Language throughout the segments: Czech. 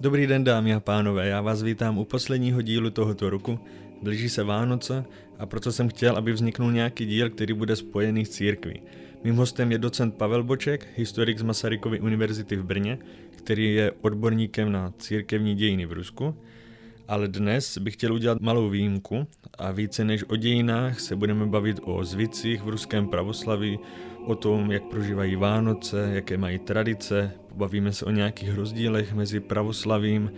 Dobrý den dámy a pánové, já vás vítám u posledního dílu tohoto roku. Blíží se Vánoce a proto jsem chtěl, aby vzniknul nějaký díl, který bude spojený s církví. Mým hostem je docent Pavel Boček, historik z Masarykovy univerzity v Brně, který je odborníkem na církevní dějiny v Rusku. Ale dnes bych chtěl udělat malou výjimku a více než o dějinách se budeme bavit o zvicích v ruském pravoslaví, o tom, jak prožívají Vánoce, jaké mají tradice, pobavíme se o nějakých rozdílech mezi pravoslavím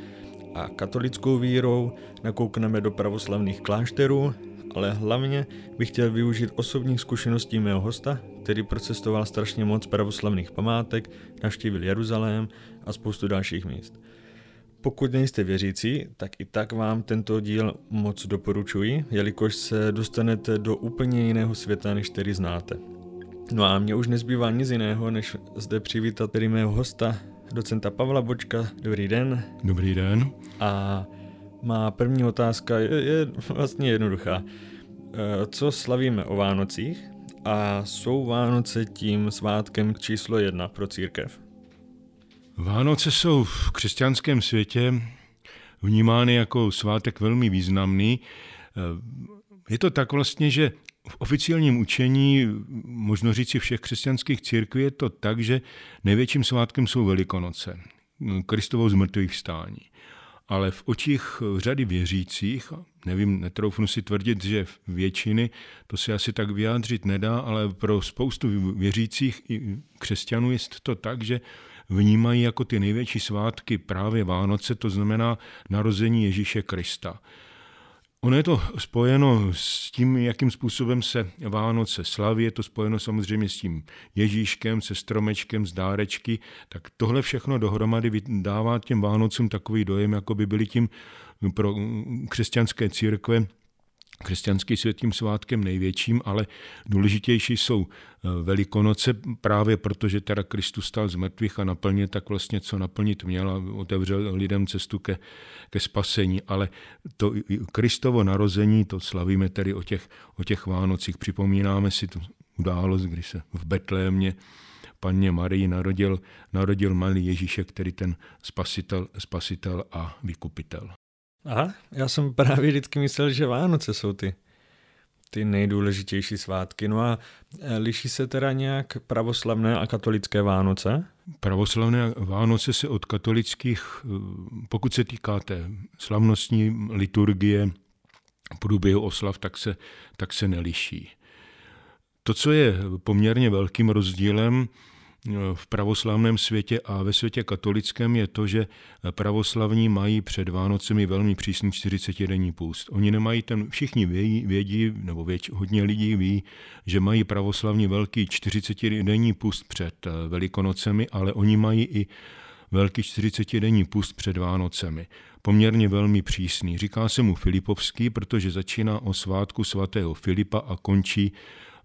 a katolickou vírou, nakoukneme do pravoslavných klášterů, ale hlavně bych chtěl využít osobních zkušeností mého hosta, který procestoval strašně moc pravoslavných památek, navštívil Jeruzalém a spoustu dalších míst. Pokud nejste věřící, tak i tak vám tento díl moc doporučuji, jelikož se dostanete do úplně jiného světa, než který znáte. No a mě už nezbývá nic jiného, než zde přivítat tedy mého hosta, docenta Pavla Bočka. Dobrý den. Dobrý den. A má první otázka je, je vlastně jednoduchá. E, co slavíme o Vánocích a jsou Vánoce tím svátkem číslo jedna pro církev? Vánoce jsou v křesťanském světě vnímány jako svátek velmi významný. E, je to tak vlastně, že v oficiálním učení, možno říci všech křesťanských církví, je to tak, že největším svátkem jsou Velikonoce, Kristovo zmrtvých vstání. Ale v očích řady věřících, nevím, netroufnu si tvrdit, že většiny, to se asi tak vyjádřit nedá, ale pro spoustu věřících i křesťanů je to tak, že vnímají jako ty největší svátky právě Vánoce, to znamená narození Ježíše Krista. Ono je to spojeno s tím, jakým způsobem se Vánoce slaví, je to spojeno samozřejmě s tím Ježíškem, se stromečkem, s dárečky, tak tohle všechno dohromady dává těm Vánocům takový dojem, jako by byly tím pro křesťanské církve křesťanský svět tím svátkem největším, ale důležitější jsou eh, Velikonoce právě protože teda Kristus stal z mrtvých a naplnil tak vlastně, co naplnit měl a otevřel lidem cestu ke, ke spasení. Ale to Kristovo narození, to slavíme tedy o těch, o těch Vánocích. Připomínáme si tu událost, kdy se v Betlémě paně Marii narodil, narodil malý Ježíšek, který ten spasitel, spasitel a vykupitel. Aha, já jsem právě vždycky myslel, že Vánoce jsou ty, ty nejdůležitější svátky. No a e, liší se teda nějak pravoslavné a katolické Vánoce? Pravoslavné Vánoce se od katolických, e, pokud se týká té slavnostní liturgie, průběhu oslav, tak se, tak se neliší. To, co je poměrně velkým rozdílem, v pravoslavném světě a ve světě katolickém je to, že pravoslavní mají před Vánocemi velmi přísný 40-denní půst. Oni nemají ten, všichni vědí, vědí nebo věč, hodně lidí ví, že mají pravoslavní velký 40-denní půst před eh, Velikonocemi, ale oni mají i velký 40-denní půst před Vánocemi. Poměrně velmi přísný. Říká se mu Filipovský, protože začíná o svátku svatého Filipa a končí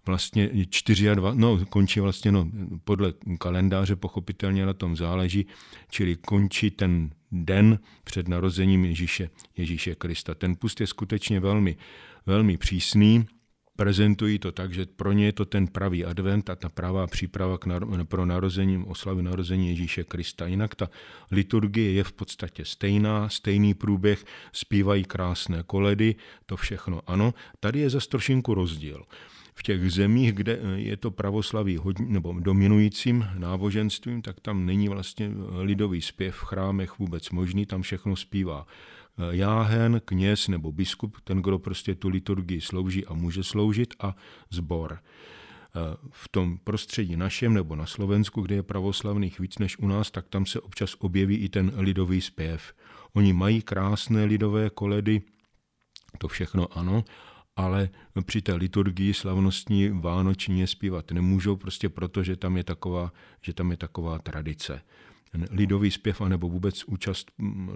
vlastně 24, no končí vlastně, no podle kalendáře pochopitelně na tom záleží, čili končí ten den před narozením Ježíše, Ježíše Krista. Ten pust je skutečně velmi, velmi přísný, prezentují to tak, že pro ně je to ten pravý advent a ta pravá příprava k naro- pro narození, oslavy narození Ježíše Krista. Jinak ta liturgie je v podstatě stejná, stejný průběh, zpívají krásné koledy, to všechno ano. Tady je zase trošinku rozdíl v těch zemích, kde eh, je to pravoslaví hodně, nebo dominujícím náboženstvím, tak tam není vlastně eh, lidový zpěv v chrámech vůbec možný, tam všechno zpívá eh, jáhen, kněz nebo biskup, ten, kdo prostě tu liturgii slouží a může sloužit, a zbor. V tom prostředí našem nebo na Slovensku, kde je pravoslavných víc než u nás, tak tam se občas objeví i ten lidový zpěv. Oni mají krásné lidové koledy, to všechno ano, ale při té liturgii slavnostní vánoční zpívat nemůžou, prostě proto, že tam je taková, že tam je taková tradice. Lidový zpěv anebo vůbec účast mm,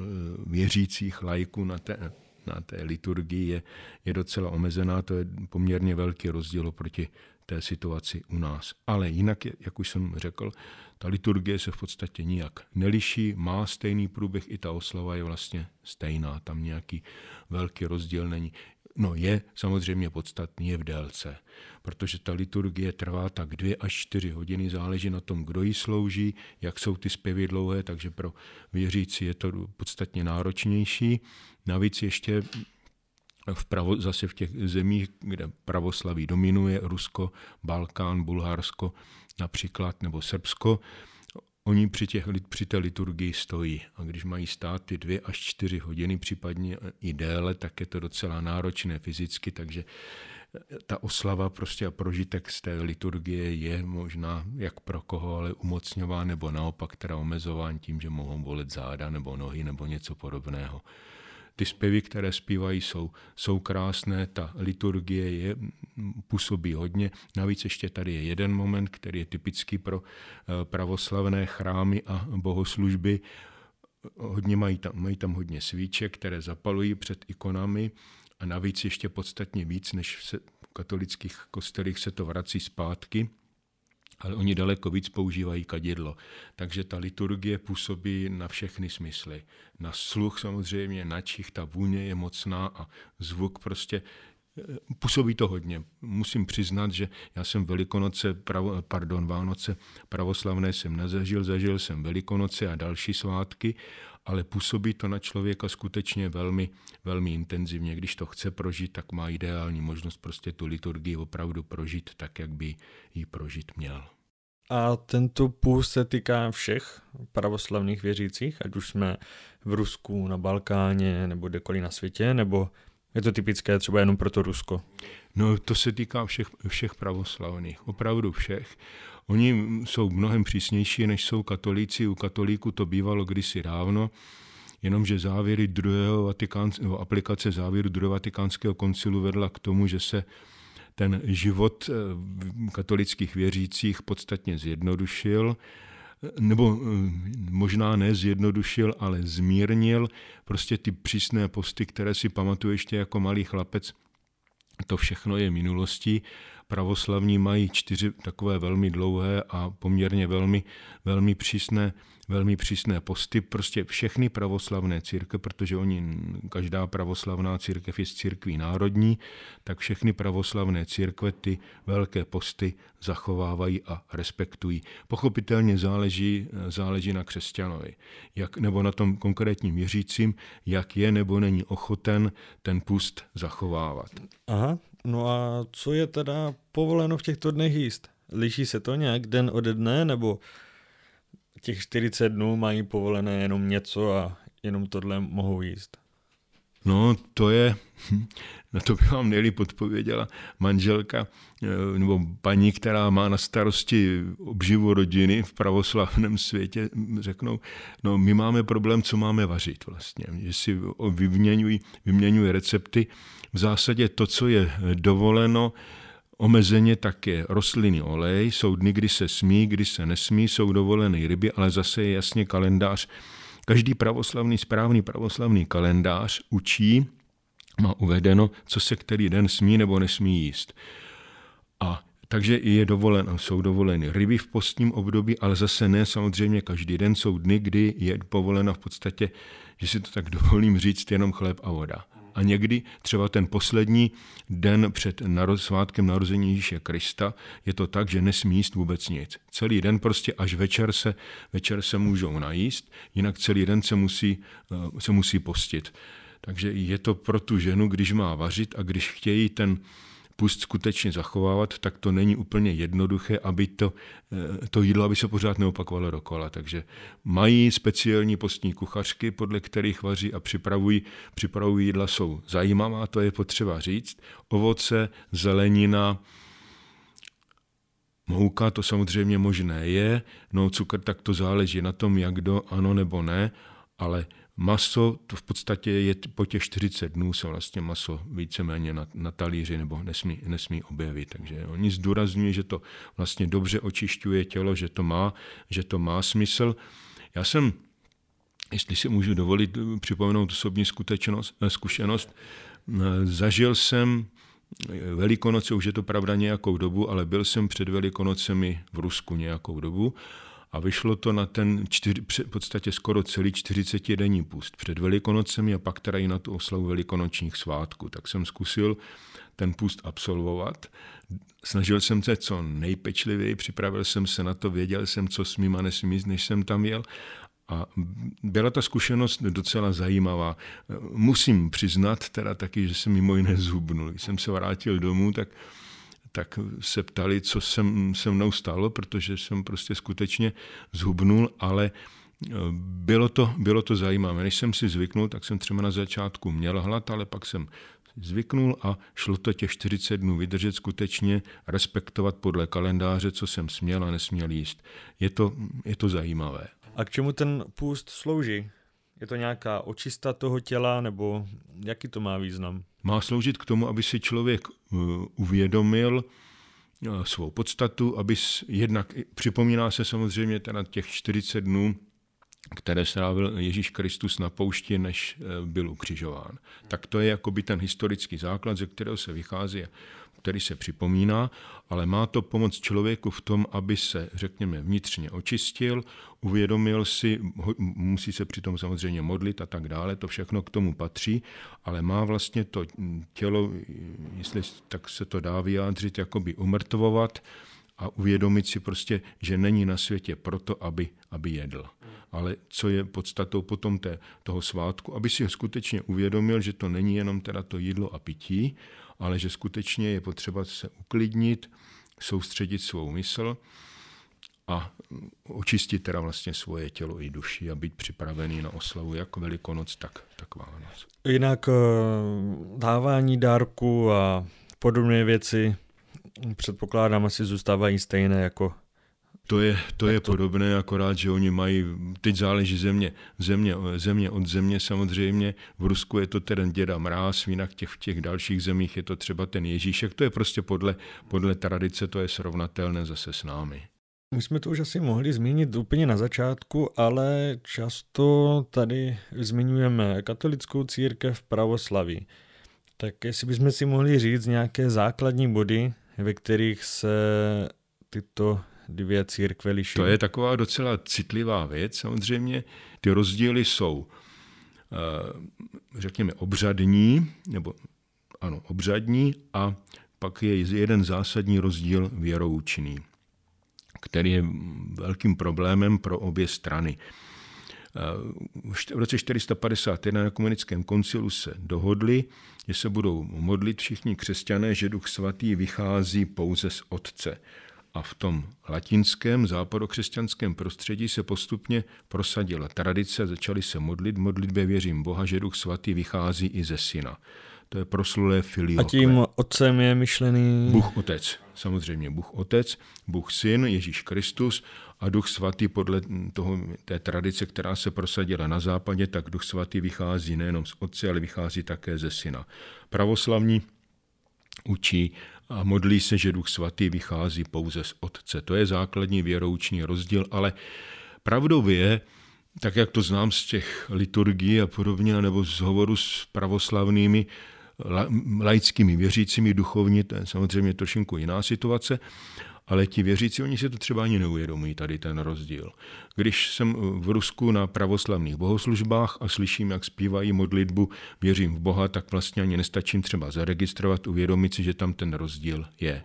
věřících lajků na té, na té liturgii je, je docela omezená, to je poměrně velký rozdíl oproti té situaci u nás. Ale jinak, jak už jsem řekl, ta liturgie se v podstatě nijak neliší, má stejný průběh, i ta oslava je vlastně stejná, tam nějaký velký rozdíl není No je samozřejmě podstatný je v délce, protože ta liturgie trvá tak dvě až čtyři hodiny, záleží na tom, kdo ji slouží, jak jsou ty zpěvy dlouhé, takže pro věřící je to podstatně náročnější. Navíc ještě v pravo, zase v těch zemích, kde pravoslaví dominuje, Rusko, Balkán, Bulharsko například, nebo Srbsko, Oni při, těch, při té liturgii stojí a když mají stát ty dvě až čtyři hodiny, případně i déle, tak je to docela náročné fyzicky, takže ta oslava prostě a prožitek z té liturgie je možná jak pro koho, ale umocňová nebo naopak teda omezován tím, že mohou bolet záda nebo nohy nebo něco podobného. Ty zpěvy, které zpívají, jsou, jsou krásné, ta liturgie je, působí hodně. Navíc ještě tady je jeden moment, který je typický pro eh, pravoslavné chrámy a bohoslužby. Hodně mají tam, mají tam hodně svíček, které zapalují před ikonami a navíc ještě podstatně víc, než v katolických kostelích se to vrací zpátky ale oni daleko víc používají kadidlo. Takže ta liturgie působí na všechny smysly. Na sluch samozřejmě, na čich, ta vůně je mocná a zvuk prostě eh, působí to hodně. Musím přiznat, že já jsem Velikonoce, pravo, pardon, Vánoce pravoslavné jsem nezažil, zažil jsem Velikonoce a další svátky, ale působí to na člověka skutečně velmi, velmi intenzivně. Když to chce prožít, tak má ideální možnost prostě tu liturgii opravdu prožít tak, jak by ji prožít měl. A tento půst se týká všech pravoslavných věřících, ať už jsme v Rusku, na Balkáně nebo kdekoliv na světě, nebo je to typické třeba jenom pro to Rusko? No to se týká všech, všech pravoslavných, opravdu všech. Oni jsou mnohem přísnější, než jsou katolíci. U katolíků to bývalo kdysi dávno, jenomže závěry druhého vatikánského, aplikace závěru druhého vatikánského koncilu vedla k tomu, že se ten život eh, katolických věřících podstatně zjednodušil, nebo eh, možná ne zjednodušil, ale zmírnil prostě ty přísné posty, které si pamatuju ještě jako malý chlapec, to všechno je minulostí. Pravoslavní mají čtyři takové velmi dlouhé a poměrně velmi, velmi přísné velmi přísné posty, prostě všechny pravoslavné církve, protože oni, každá pravoslavná církev je z církví národní, tak všechny pravoslavné církve ty velké posty zachovávají a respektují. Pochopitelně záleží, záleží na křesťanovi, jak, nebo na tom konkrétním věřícím, jak je nebo není ochoten ten pust zachovávat. Aha, no a co je teda povoleno v těchto dnech jíst? Liší se to nějak den ode dne, nebo těch 40 dnů mají povolené jenom něco a jenom tohle mohou jíst. No, to je, na to by vám nejlíp odpověděla manželka eh, nebo paní, která má na starosti obživu rodiny v pravoslavném světě, řeknou, no my máme problém, co máme vařit vlastně, že si vyměňují, vyměňují recepty. V zásadě to, co je dovoleno, Omezeně také rostliny olej, jsou dny, kdy se smí, kdy se nesmí, jsou dovoleny ryby, ale zase je jasně kalendář. Každý pravoslavný, správný pravoslavný kalendář učí, má uvedeno, co se který den smí nebo nesmí jíst. A takže je dovoleno, jsou dovoleny ryby v postním období, ale zase ne samozřejmě každý den. Jsou dny, kdy je povoleno v podstatě, že si to tak dovolím říct, jenom chléb a voda. A někdy třeba ten poslední den před naroz, svátkem narození Ježíše Krista je to tak, že nesmí jíst vůbec nic. Celý den prostě až večer se, večer se můžou najíst, jinak celý den se musí, eh, se musí postit. Takže je to pro tu ženu, když má vařit a když chtějí ten pust skutečně zachovávat, tak to není úplně jednoduché, aby to, eh, to jídlo, aby se pořád neopakovalo dokola. Takže mají speciální postní kuchařky, podle kterých vaří a připravují, připravují jídla, jsou zajímavá, to je potřeba říct. Ovoce, zelenina, Mouka to samozřejmě možné je, no cukr tak to záleží na tom, jak do ano nebo ne, ale Maso, to v podstatě je po těch 40 dnů se vlastně maso víceméně na, na talíři nebo nesmí, nesmí objevit. Takže oni zdůrazňují, že to vlastně dobře očišťuje tělo, že to má, že to má smysl. Já jsem, jestli si můžu dovolit připomenout osobní skutečnost, eh, zkušenost, eh, zažil jsem Velikonoce, už je to pravda nějakou dobu, ale byl jsem před Velikonocemi v Rusku nějakou dobu A vyšlo to na ten čtyři, v podstatě skoro celý 40-denní půst před Velikonocemi a pak teda i na tu oslavu velikonočních svátků. Tak jsem zkusil ten půst absolvovat. Snažil jsem se co nejpečlivěji, připravil jsem se na to, věděl jsem, co smím a nesmím, než jsem tam jel. A byla ta zkušenost docela zajímavá. Musím přiznat teda taky, že jsem mimo jiné zhubnul. Když jsem se vrátil domů, tak tak se ptali, co jsem se mnou stalo, protože jsem prostě skutečně zhubnul, ale e, bylo to, bylo to zajímavé. Než jsem si zvyknul, tak jsem třeba na začátku měl hlad, ale pak jsem zvyknul a šlo to těch 40 dnů vydržet skutečně, respektovat podle kalendáře, co jsem směl a nesměl jíst. Je to, je to zajímavé. A k čemu ten půst slouží? Je to nějaká očista toho těla, nebo jaký to má význam? Má sloužit k tomu, aby si člověk uh, uvědomil uh, svou podstatu, aby jednak připomíná se samozřejmě teda těch 40 dnů, které strávil Ježíš Kristus na poušti, než uh, byl ukřižován. Tak to je jakoby ten historický základ, ze kterého se vychází který se připomíná, ale má to pomoct člověku v tom, aby se, řekněme, vnitřně očistil, uvědomil si, musí se přitom samozřejmě modlit a tak dále, to všechno k tomu patří, ale má vlastně to tělo, jestli tak se to dá vyjádřit, jakoby umrtvovat a uvědomit si prostě, že není na světě proto, aby, aby jedl. Ale co je podstatou potom té, toho svátku, aby si skutečně uvědomil, že to není jenom teda to jídlo a pití, ale že skutečně je potřeba se uklidnit, soustředit svou mysl a očistit teda vlastně svoje tělo i duši a být připravený na oslavu jak Velikonoc, tak, tak Vánoc. Jinak eh, dávání dárku a podobné věci předpokládám asi zůstávají stejné jako to je, to je to... podobné, akorát, že oni mají, teď záleží země, země, země od země samozřejmě, v Rusku je to ten děda mráz, jinak těch, v těch dalších zemích je to třeba ten Ježíšek, to je prostě podle, podle tradice, to je srovnatelné zase s námi. My jsme to už asi mohli zmínit úplně na začátku, ale často tady zmiňujeme katolickou církev pravoslaví. Tak jestli bychom si mohli říct nějaké základní body, ve kterých se tyto dvě církve liší. To je taková docela citlivá věc. Samozřejmě ty rozdíly jsou, eh, řekněme, obřadní, nebo ano, obřadní a pak je jeden zásadní rozdíl věroučný, který je velkým problémem pro obě strany. Eh, v roce 451 na komunickém koncilu se dohodli, že se budou modlit všichni křesťané, že duch svatý vychází pouze z Otce. A v tom latinském západokřesťanském prostředí se postupně prosadila tradice, začali se modlit, modlitbě věřím Boha, že Duch Svatý vychází i ze Syna. To je proslulé filioque. A tím otcem je myšlený... Bůh Otec, samozřejmě Bůh Otec, Bůh Syn, Ježíš Kristus a Duch Svatý podle toho, té tradice, která se prosadila na západě, tak Duch Svatý vychází nejenom z Otce, ale vychází také ze Syna. Pravoslavní učí a modlí se, že Duch Svatý vychází pouze z Otce. To je základní věrouční rozdíl, ale pravdou je, tak jak to znám z těch liturgií a podobně, nebo z hovoru s pravoslavnými laickými věřícími duchovní, to je samozřejmě trošinku jiná situace, ale ti věřící, oni si to třeba ani neuvědomují, tady ten rozdíl. Když jsem v Rusku na pravoslavných bohoslužbách a slyším, jak zpívají modlitbu Věřím v Boha, tak vlastně ani nestačím třeba zaregistrovat, uvědomit si, že tam ten rozdíl je.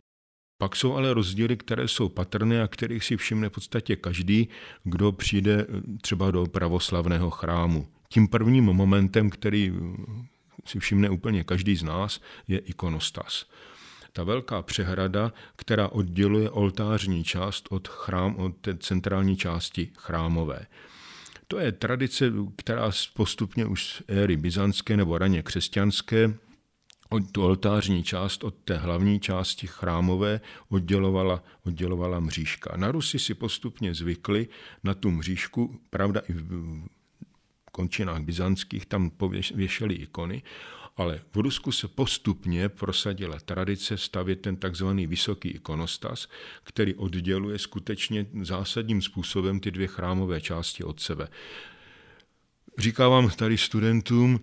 Pak jsou ale rozdíly, které jsou patrné a kterých si všimne v podstatě každý, kdo přijde třeba do pravoslavného chrámu. Tím prvním momentem, který si všimne úplně každý z nás, je ikonostas ta velká přehrada, která odděluje oltářní část od, chrám, od té centrální části chrámové. To je tradice, která postupně už z éry byzantské nebo raně křesťanské od tu oltářní část od té hlavní části chrámové oddělovala, oddělovala mřížka. Na Rusy si postupně zvykli na tu mřížku, pravda i v končinách byzantských tam věšeli ikony, ale v Rusku se postupně prosadila tradice stavět ten takzvaný vysoký ikonostas, který odděluje skutečně zásadním způsobem ty dvě chrámové části od sebe. Říkávám tady studentům,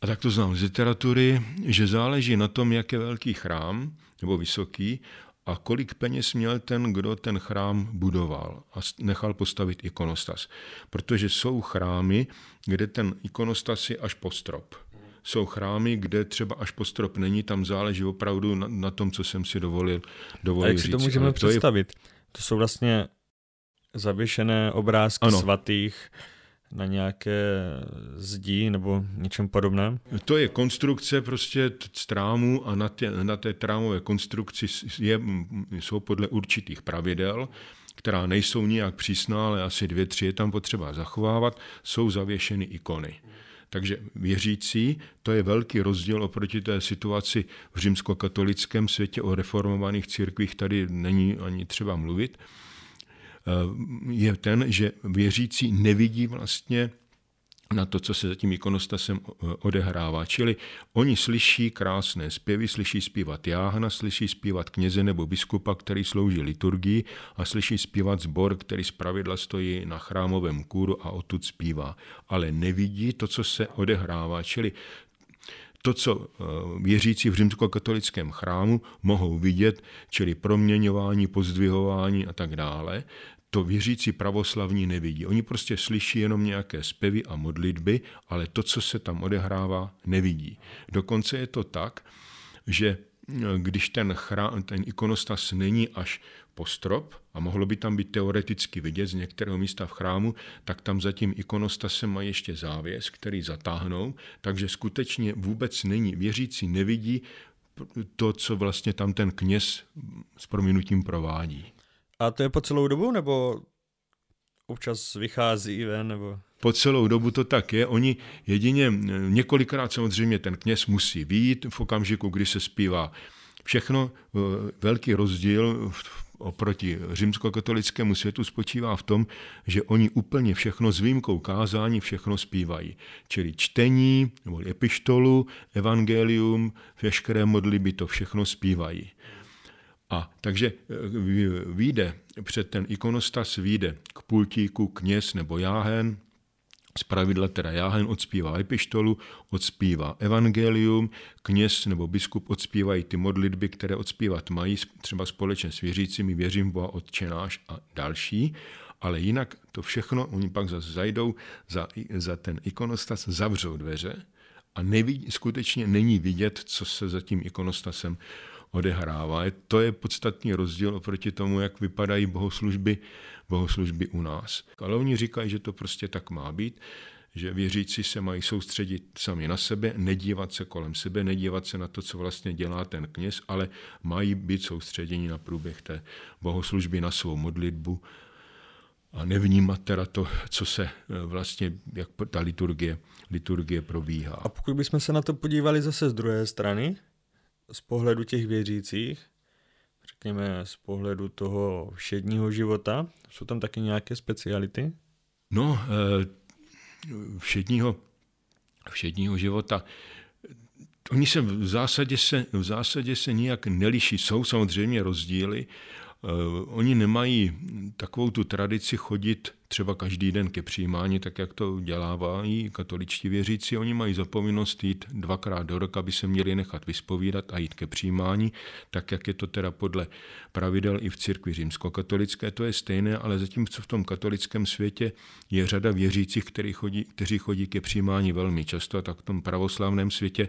a tak to znám z literatury, že záleží na tom, jak je velký chrám, nebo vysoký, a kolik peněz měl ten, kdo ten chrám budoval a nechal postavit ikonostas. Protože jsou chrámy, kde ten ikonostas je až po strop. Jsou chrámy, kde třeba až po strop není, tam záleží opravdu na, na tom, co jsem si dovolil, dovolil a jak si to můžeme Ale představit? To, je... to jsou vlastně zavěšené obrázky ano. svatých, na nějaké zdi nebo něčem podobném? To je konstrukce prostě trámu a na té, na té trámové konstrukci je, jsou podle určitých pravidel, která nejsou nijak přísná, ale asi dvě, tři je tam potřeba zachovávat, jsou zavěšeny ikony. Takže věřící, to je velký rozdíl oproti té situaci v římskokatolickém světě o reformovaných církvích, tady není ani třeba mluvit. Eh, je ten, že věřící nevidí vlastně na to, co se za tím ikonostasem eh, odehrává. Čili oni slyší krásné zpěvy, slyší zpívat jáhna, slyší zpívat kněze nebo biskupa, který slouží liturgii a slyší zpívat zbor, který zpravidla stojí na chrámovém kůru a odtud zpívá. Ale nevidí to, co se odehrává. Čili to, co eh, věřící v římskokatolickém chrámu mohou vidět, čili proměňování, pozdvihování a tak dále, to věřící pravoslavní nevidí. Oni prostě slyší jenom nějaké zpěvy a modlitby, ale to, co se tam odehrává, nevidí. Dokonce je to tak, že eh, když ten, chrám, ten ikonostas není až po strop a mohlo by tam být teoreticky vidět z některého místa v chrámu, tak tam zatím ikonostasem mají ještě závěs, který zatáhnou, takže skutečně vůbec není. Věřící nevidí to, co vlastně tam ten kněz s prominutím provádí. A to je po celou dobu, nebo občas vychází ven, nebo... Po celou dobu to tak je. Oni jedině několikrát samozřejmě ten kněz musí výjít v okamžiku, kdy se zpívá všechno. Eh, velký rozdíl oproti římskokatolickému světu spočívá v tom, že oni úplně všechno s výjimkou kázání všechno zpívají. Čili čtení, nebo epištolu, evangelium, veškeré modlitby to všechno zpívají. A takže eh, vyjde před ten ikonostas, vyjde k pultíku kněz nebo jáhen, z pravidla teda jáhen odspívá epištolu, odspívá evangelium, kněz nebo biskup odspívají ty modlitby, které odspívat mají, třeba společně s věřícími, věřím Boha, odčenáš a další, ale jinak to všechno, oni pak zase zajdou za, za ten ikonostas, zavřou dveře a nevidí, skutečně není vidět, co se za tím ikonostasem odehrává. To je podstatný rozdíl oproti tomu, jak vypadají bohoslužby, bohoslužby u nás. Ale oni říkají, že to prostě tak má být, že věřící se mají soustředit sami na sebe, nedívat se kolem sebe, nedívat se na to, co vlastně dělá ten kněz, ale mají být soustředěni na průběh té bohoslužby, na svou modlitbu a nevnímat teda to, co se eh, vlastně, jak ta liturgie, liturgie probíhá. A pokud bychom se na to podívali zase z druhé strany, z pohledu těch věřících, řekněme z pohledu toho všedního života, jsou tam taky nějaké speciality? No, eh, všedního, všedního života, oni se v zásadě se, v zásadě se nijak neliší. Jsou samozřejmě rozdíly. Eh, oni nemají takovou tu tradici chodit třeba každý den ke přijímání, tak jak to dělávají katoličtí věřící. Oni mají zapovinnost jít dvakrát do roka, aby se měli nechat vyspovídat a jít ke přijímání, tak jak je to teda podle pravidel i v církvi římskokatolické, to je stejné, ale zatímco v tom katolickém světě je řada věřících, kteří chodí, kteří chodí ke přijímání velmi často, tak v tom pravoslavném světě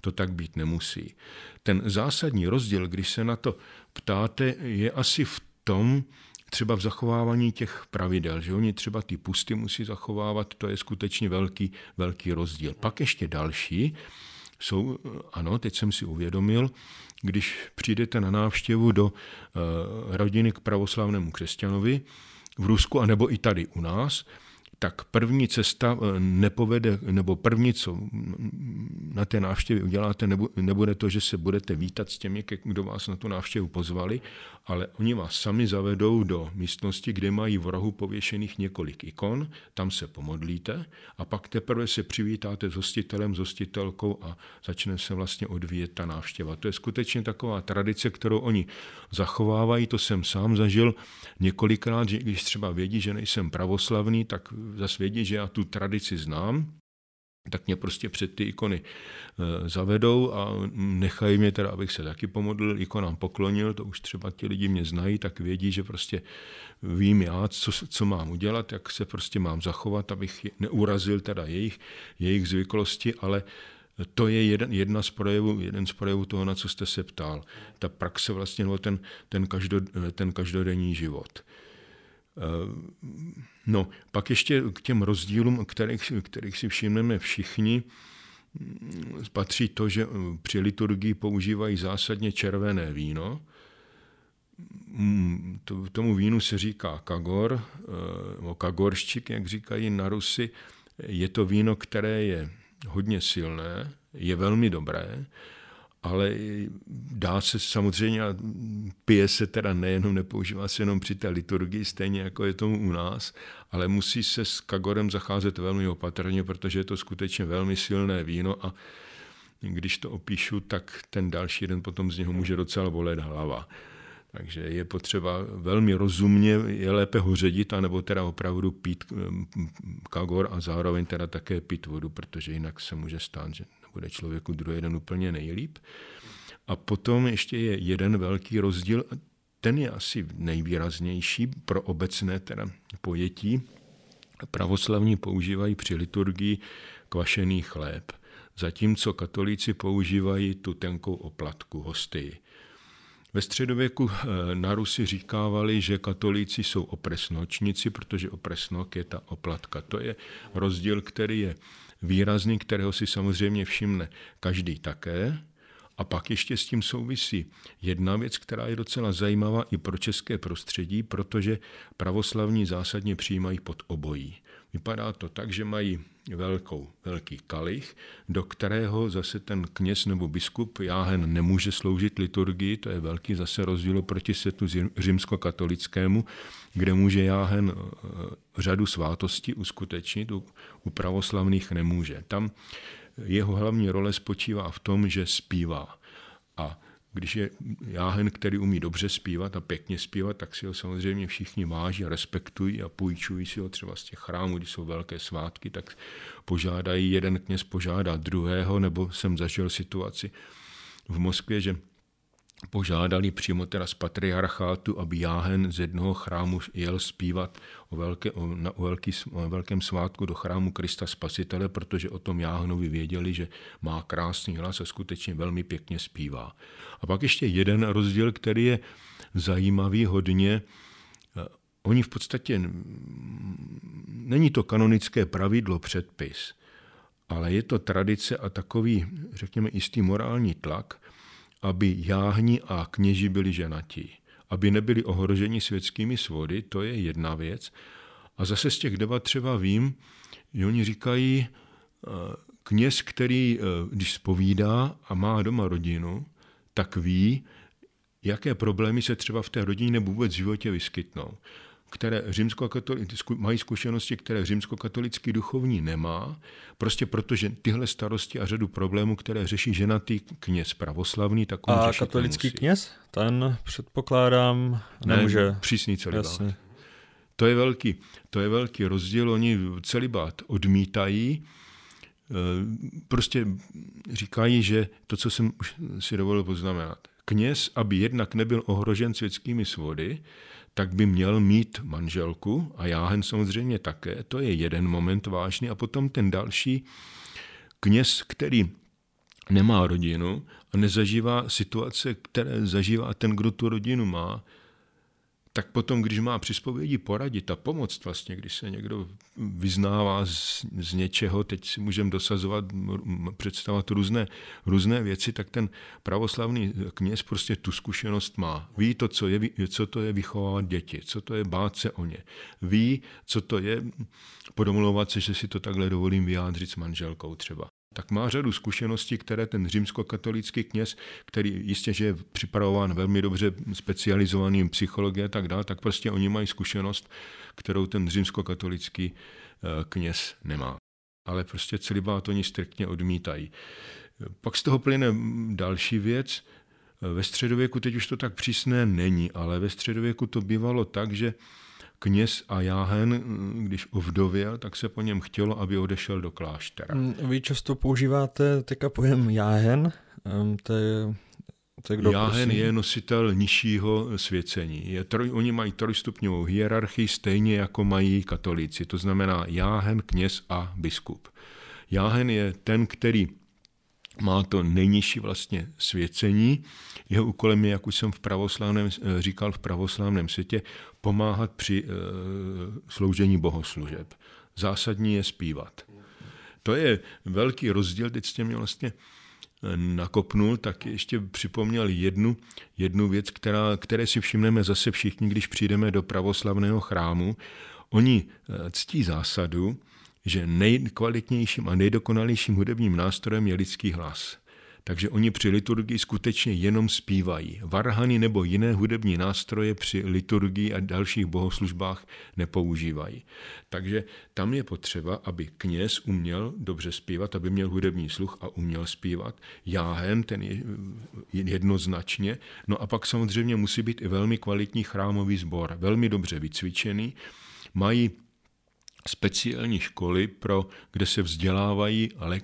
to tak být nemusí. Ten zásadní rozdíl, když se na to ptáte, je asi v tom, třeba v zachovávání těch pravidel, že oni třeba ty pusty musí zachovávat, to je skutečně velký, velký rozdíl. Pak ještě další jsou, ano, teď jsem si uvědomil, když přijdete na návštěvu do uh, rodiny k pravoslavnému křesťanovi v Rusku, anebo i tady u nás, tak první cesta eh, nepovede, nebo první, co na té návštěvě uděláte, nebude to, že se budete vítat s těmi, kdo vás na tu návštěvu pozvali, ale oni vás sami zavedou do místnosti, kde mají v rohu pověšených několik ikon, tam se pomodlíte a pak teprve se přivítáte s hostitelem, s hostitelkou a začne se vlastně odvíjet ta návštěva. To je skutečně taková tradice, kterou oni zachovávají, to jsem sám zažil několikrát, že když třeba vědí, že nejsem pravoslavný, tak zase vědí, že já tu tradici znám, tak mě prostě před ty ikony eh, zavedou a nechají mě teda, abych se taky pomodlil, ikonám poklonil, to už třeba ti lidi mě znají, tak vědí, že prostě vím já, co, co mám udělat, jak se prostě mám zachovat, abych neurazil teda jejich, jejich zvyklosti, ale to je jeden, jedna z projevů, jeden z projevů toho, na co jste se ptal. Ta praxe vlastně, nebo ten, ten, ten každodenní život. Eh, no, pak ještě k těm rozdílům, kterých, kterých si všimneme všichni, mm, patří to, že eh, při liturgii používají zásadně červené víno. Mm, tomu vínu se říká kagor, eh, nebo kagorščik, jak říkají na Rusy. Je to víno, které je hodně silné, je velmi dobré, ale dá se samozřejmě, pije se teda nejenom, nepoužívá se jenom při té liturgii, stejně jako je tomu u nás, ale musí se s kagorem zacházet velmi opatrně, protože je to skutečně velmi silné víno a když to opíšu, tak ten další den potom z něho může docela bolet hlava. Takže je potřeba velmi rozumně, je lépe ho ředit, anebo teda opravdu pít kagor a zároveň teda také pít vodu, protože jinak se může stát, že bude člověku druhý den úplně nejlíp. A potom ještě je jeden velký rozdíl, ten je asi nejvýraznější pro obecné teda pojetí. Pravoslavní používají při liturgii kvašený chléb, zatímco katolíci používají tu tenkou oplatku, hostii. Ve středověku eh, na Rusi říkávali, že katolíci jsou opresnočníci, protože opresnok je ta oplatka. To je rozdíl, který je výrazný, kterého si samozřejmě všimne každý také. A pak ještě s tím souvisí jedna věc, která je docela zajímavá i pro české prostředí, protože pravoslavní zásadně přijímají pod obojí. Vypadá to tak, že mají velkou, velký kalich, do kterého zase ten kněz nebo biskup Jáhen nemůže sloužit liturgii, to je velký zase rozdíl proti světu římskokatolickému, kde může Jáhen eh, řadu svátostí uskutečnit, u, pravoslavných nemůže. Tam jeho hlavní role spočívá v tom, že zpívá. A když je jáhen, který umí dobře zpívat a pěkně zpívat, tak si ho samozřejmě všichni váží a respektují a půjčují si ho třeba z těch chrámů, když jsou velké svátky, tak požádají, jeden kněz požádá druhého, nebo jsem zažil situaci v Moskvě, že požádali přímo teda z patriarchátu, aby Jáhen z jednoho chrámu jel zpívat o, velké, o, na, o, velký, o velkém svátku do chrámu Krista Spasitele, protože o tom Jáhnovi věděli, že má krásný hlas a skutečně velmi pěkně zpívá. A pak ještě jeden rozdíl, který je zajímavý hodně. Oni v podstatě, není to kanonické pravidlo, předpis, ale je to tradice a takový, řekněme, jistý morální tlak, aby jáhni a kněži byli ženatí, aby nebyli ohroženi světskými svody, to je jedna věc. A zase z těch debat třeba vím, že oni říkají, eh, kněz, který, eh, když spovídá a má doma rodinu, tak ví, jaké problémy se třeba v té rodině nebo vůbec v životě vyskytnou které mají zkušenosti, které římskokatolický duchovní nemá, prostě protože tyhle starosti a řadu problémů, které řeší ženatý kněz pravoslavný, tak on A katolický nemusí. kněz? Ten předpokládám nemůže. Ne, přísný celibát. Jasně. To je, velký, to je velký rozdíl. Oni celibát odmítají, e, prostě říkají, že to, co jsem už si dovolil poznamenat, kněz, aby jednak nebyl ohrožen světskými svody, tak by měl mít manželku a jáhen samozřejmě také. To je jeden moment vážný. A potom ten další kněz, který nemá rodinu a nezažívá situace, které zažívá ten, kdo tu rodinu má, tak potom, když má při zpovědi poradit a pomoct vlastně, když se někdo vyznává z, z něčeho, teď si můžeme dosazovat, představovat různé, různé věci, tak ten pravoslavný kněz prostě tu zkušenost má. Ví to, co, je, co to je vychovávat děti, co to je bát se o ně. Ví, co to je podomlouvat se, že si to takhle dovolím vyjádřit s manželkou třeba tak má řadu zkušeností, které ten římskokatolický kněz, který jistě, že je připravován velmi dobře specializovaným psychologie a tak dále, tak prostě oni mají zkušenost, kterou ten římskokatolický eh, kněz nemá. Ale prostě celibát oni striktně odmítají. Pak z toho plyne další věc. Ve středověku teď už to tak přísné není, ale ve středověku to bývalo tak, že kněz a jáhen, když ovdověl, tak se po něm chtělo, aby odešel do kláštera. Mm, vy často používáte teďka pojem jáhen, to je to je kdo, Jáhen prosím? je nositel nižšího svěcení. Je troj, oni mají trojstupňovou hierarchii, stejně jako mají katolíci. To znamená jáhen, kněz a biskup. Jáhen je ten, který má to nejnižší vlastně svěcení. Jeho úkolem je, jak už jsem v pravoslavném, eh, říkal v pravoslavném světě, pomáhat při e, sloužení bohoslužeb. Zásadní je zpívat. To je velký rozdíl, teď jste mě vlastně eh, nakopnul, tak ještě připomněl jednu, jednu věc, která, které si všimneme zase všichni, když přijdeme do pravoslavného chrámu. Oni ctí zásadu, že nejkvalitnějším a nejdokonalějším hudebním nástrojem je lidský hlas. Takže oni při liturgii skutečně jenom zpívají. Varhany nebo jiné hudební nástroje při liturgii a dalších bohoslužbách nepoužívají. Takže tam je potřeba, aby kněz uměl dobře zpívat, aby měl hudební sluch a uměl zpívat. Jáhen, ten je jednoznačně. No a pak samozřejmě musí být i velmi kvalitní chrámový sbor, velmi dobře vycvičený. Mají speciální školy, pro, kde se vzdělávají le, eh,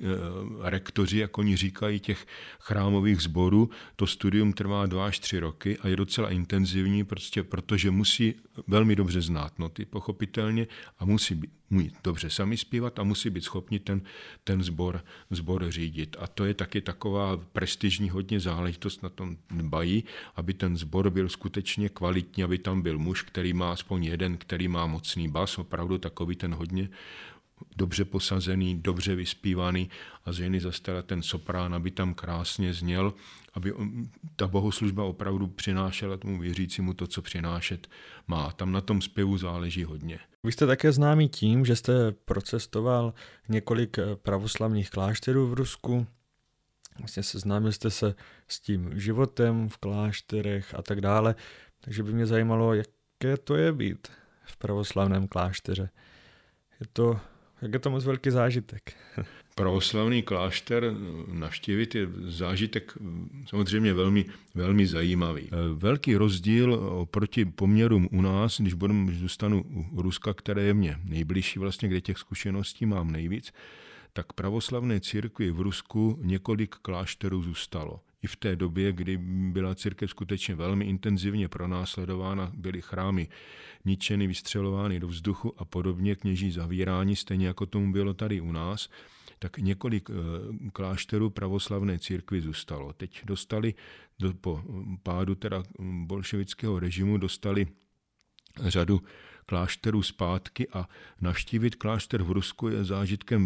rektoři, jak oni říkají, těch chrámových sborů. To studium trvá dva až tři roky a je docela intenzivní, prostě protože musí velmi dobře znát noty, pochopitelně, a musí být, mít dobře sami zpívat a musí být schopni ten, ten zbor, zbor řídit. A to je taky taková prestižní hodně záležitost na tom dbají, aby ten zbor byl skutečně kvalitní, aby tam byl muž, který má aspoň jeden, který má mocný bas, opravdu takový ten hodně dobře posazený, dobře vyspívaný a z ženy zastala ten soprán, aby tam krásně zněl, aby ta bohoslužba opravdu přinášela tomu věřícímu to, co přinášet má. Tam na tom zpěvu záleží hodně. Vy jste také známý tím, že jste procestoval několik eh, pravoslavných klášterů v Rusku. Vlastně seznámil jste se s tím životem v klášterech a tak dále. Takže by mě zajímalo, jaké to je být v pravoslavném klášteře. Je to, jak je to moc velký zážitek. pravoslavný klášter navštívit je zážitek samozřejmě velmi, velmi zajímavý. E, velký rozdíl oproti poměrům u nás, když, budem, když zůstanu u Ruska, které je mě nejbližší, vlastně kde těch zkušeností mám nejvíc, tak pravoslavné církvi v Rusku několik klášterů zůstalo. I v té době, kdy byla církev skutečně velmi intenzivně pronásledována, byly chrámy ničeny, vystřelovány do vzduchu a podobně, kněží zavíráni, stejně jako tomu bylo tady u nás, tak několik eh, klášterů pravoslavné církvy zůstalo. Teď dostali do, po pádu teda bolševického režimu dostali řadu klášterů zpátky a navštívit klášter v Rusku je zážitkem,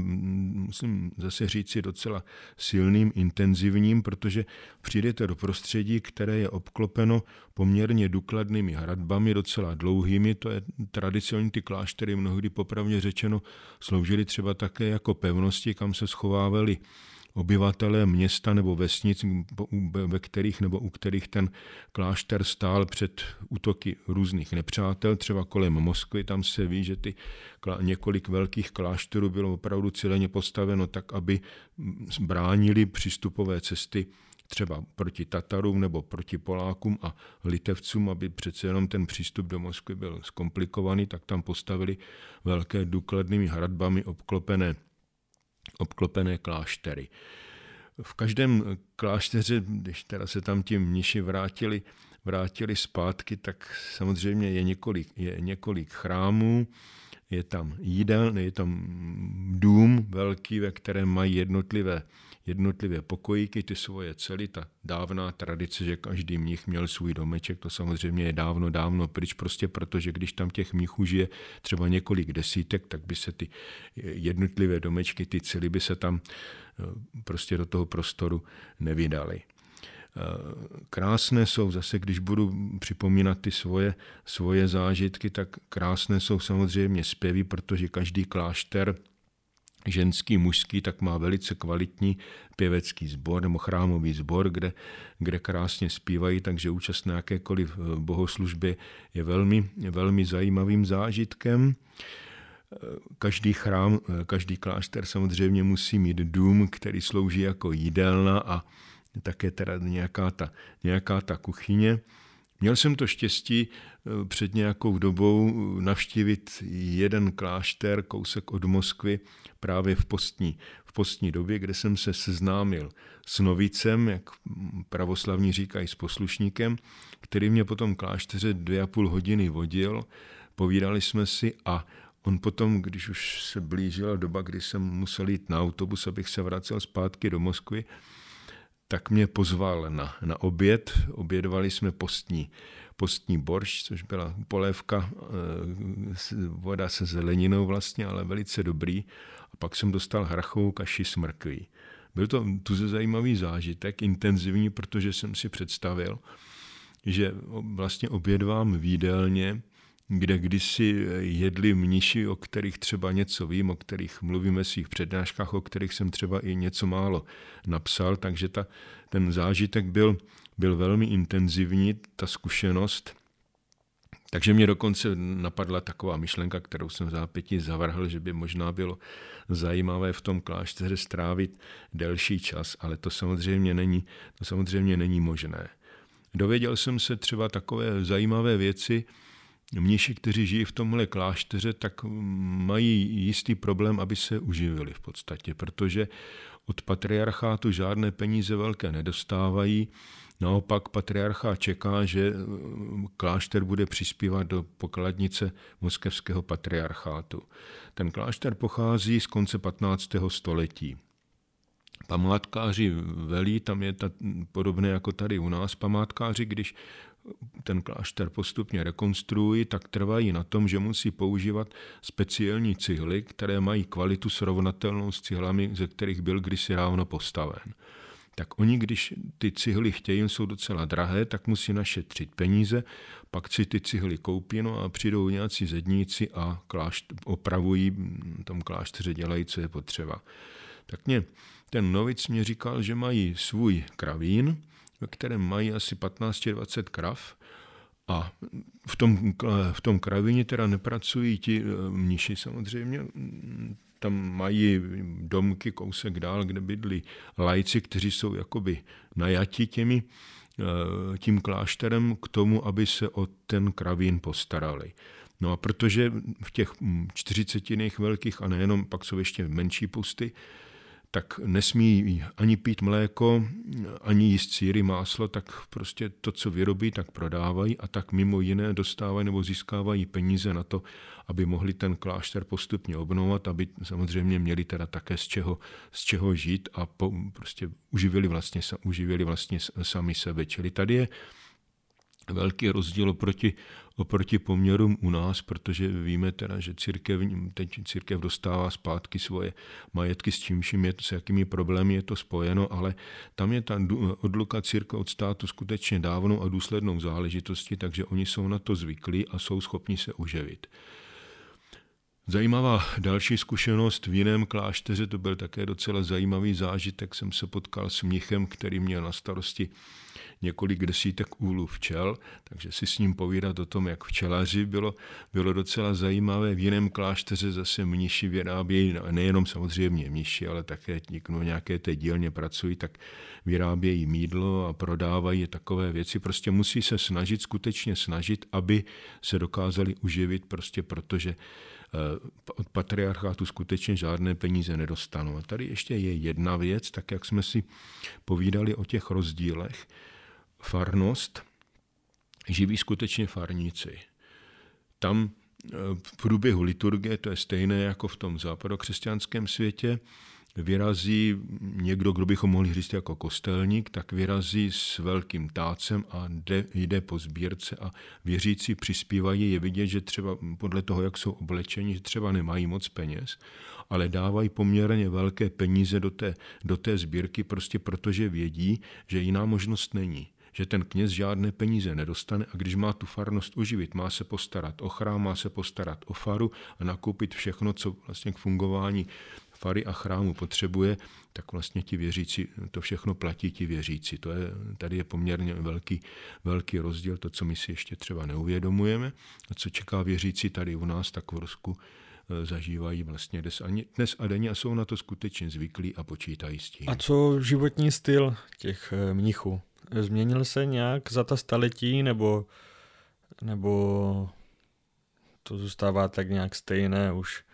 musím zase říci, docela silným, intenzivním, protože přijdete do prostředí, které je obklopeno poměrně důkladnými hradbami, docela dlouhými, to je tradicionální ty kláštery mnohdy popravně řečeno sloužily třeba také jako pevnosti, kam se schovávali obyvatelé města nebo vesnic, ve kterých nebo u kterých ten klášter stál před útoky různých nepřátel, třeba kolem Moskvy, tam se ví, že ty několik velkých klášterů bylo opravdu cíleně postaveno tak, aby bránili přístupové cesty třeba proti Tatarům nebo proti Polákům a Litevcům, aby přece jenom ten přístup do Moskvy byl zkomplikovaný, tak tam postavili velké důkladnými hradbami obklopené obklopené kláštery. V každém klášteře, když teda se tam ti mniši vrátili, vrátili zpátky, tak samozřejmě je několik, je několik chrámů, je tam jídel, je tam dům velký, ve kterém mají jednotlivé jednotlivé pokojíky, ty svoje cely, ta dávná tradice, že každý mnich měl svůj domeček, to samozřejmě je dávno, dávno pryč, prostě protože když tam těch mnichů žije třeba několik desítek, tak by se ty jednotlivé domečky, ty cely by se tam eh, prostě do toho prostoru nevydaly. Eh, krásné jsou zase, když budu připomínat ty svoje, svoje zážitky, tak krásné jsou samozřejmě zpěvy, protože každý klášter ženský, mužský, tak má velice kvalitní pěvecký sbor nebo chrámový sbor, kde, kde krásně zpívají, takže účast na jakékoliv eh, bohoslužbě je velmi, velmi zajímavým zážitkem. Eh, každý chrám, eh, každý klášter samozřejmě musí mít dům, který slouží jako jídelna a také teda nějaká ta, nějaká ta kuchyně. Měl jsem to štěstí eh, před nějakou dobou navštívit jeden klášter kousek od Moskvy právě v postní, v postní době, kde jsem se seznámil s novicem, jak pravoslavní říkají, s poslušníkem, který mě potom klášteře dvě a půl hodiny vodil, povídali jsme si a On potom, když už se blížila doba, kdy jsem musel jít na autobus, abych se vracel zpátky do Moskvy, tak mě pozval na, na oběd. Obědovali jsme postní, postní borš, což byla polévka, eh, voda se zeleninou vlastně, ale velice dobrý. A pak jsem dostal hrachovou kaši s mrkví. Byl to tuze zajímavý zážitek, intenzivní, protože jsem si představil, že vlastně obědvám v jídelně, kde kdysi jedli mniši, o kterých třeba něco vím, o kterých mluvím ve svých přednáškách, o kterých jsem třeba i něco málo napsal, takže ta, ten zážitek byl, byl velmi intenzivní, ta zkušenost. Takže mě dokonce napadla taková myšlenka, kterou jsem v zápětí zavrhl, že by možná bylo zajímavé v tom klášteře strávit delší čas, ale to samozřejmě není, to samozřejmě není možné. Dověděl jsem se třeba takové zajímavé věci, mniši, kteří žijí v tomhle klášteře, tak mají jistý problém, aby se uživili v podstatě, protože od patriarchátu žádné peníze velké nedostávají. Naopak patriarchát čeká, že klášter bude přispívat do pokladnice moskevského patriarchátu. Ten klášter pochází z konce 15. století. Památkáři velí, tam je ta, podobné jako tady u nás, památkáři, když ten klášter postupně rekonstruují, tak trvají na tom, že musí používat speciální cihly, které mají kvalitu srovnatelnou s cihlami, ze kterých byl kdysi ráno postaven. Tak oni, když ty cihly chtějí, jsou docela drahé, tak musí našetřit peníze, pak si ty cihly koupí no a přijdou nějací zedníci a klášt, opravují, tom klášteře dělají, co je potřeba. Tak mě ten novic mě říkal, že mají svůj kravín, ve kterém mají asi 15-20 krav a v tom, v tom kravině teda nepracují ti eh, mniši samozřejmě, tam mají domky kousek dál, kde bydlí lajci, kteří jsou jakoby najati těmi, eh, tím klášterem k tomu, aby se o ten kravín postarali. No a protože v těch 40 velkých, a nejenom, pak jsou ještě menší pusty, tak nesmí ani pít mléko, ani jíst síry, máslo, tak prostě to, co vyrobí, tak prodávají a tak mimo jiné dostávají nebo získávají peníze na to, aby mohli ten klášter postupně obnovovat, aby samozřejmě měli teda také z čeho, z čeho žít a po, prostě uživili vlastně, uživili vlastně sami sebe. Čili tady je velký rozdíl oproti, oproti poměrům u nás, protože víme teda, že církev, teď církev dostává zpátky svoje majetky, s čímž je s jakými problémy je to spojeno, ale tam je ta odluka církve od státu skutečně dávnou a důslednou záležitostí, takže oni jsou na to zvyklí a jsou schopni se uživit. Zajímavá další zkušenost v jiném klášteře, to byl také docela zajímavý zážitek, jsem se potkal s mnichem, který měl na starosti několik desítek úlů včel, takže si s ním povídat o tom, jak včelaři bylo, bylo docela zajímavé. V jiném klášteře zase mniši vyrábějí, no, nejenom samozřejmě mniši, ale také někdo nějaké té dílně pracují, tak vyrábějí mídlo a prodávají takové věci. Prostě musí se snažit, skutečně snažit, aby se dokázali uživit, prostě protože od patriarchátu skutečně žádné peníze nedostanou. A tady ještě je jedna věc, tak jak jsme si povídali o těch rozdílech, farnost živí skutečně farníci. Tam eh, v průběhu liturgie, to je stejné jako v tom západokřesťanském světě, vyrazí někdo, kdo bychom mohli říct jako kostelník, tak vyrazí s velkým tácem a jde, jde po sbírce a věřící přispívají. Je vidět, že třeba podle toho, jak jsou oblečeni, že třeba nemají moc peněz, ale dávají poměrně velké peníze do té, do té sbírky, prostě protože vědí, že jiná možnost není že ten kněz žádné peníze nedostane a když má tu farnost uživit, má se postarat o chrám, má se postarat o faru a nakoupit všechno, co vlastně k fungování fary a chrámu potřebuje, tak vlastně ti věřící, to všechno platí ti věřící. To je, tady je poměrně velký, velký rozdíl, to, co my si ještě třeba neuvědomujeme a co čeká věřící tady u nás, tak v Rusku eh, zažívají vlastně dnes a denně a jsou na to skutečně zvyklí a počítají s tím. A co životní styl těch eh, mnichů? změnil se nějak za ta staletí, nebo, nebo to zůstává tak nějak stejné už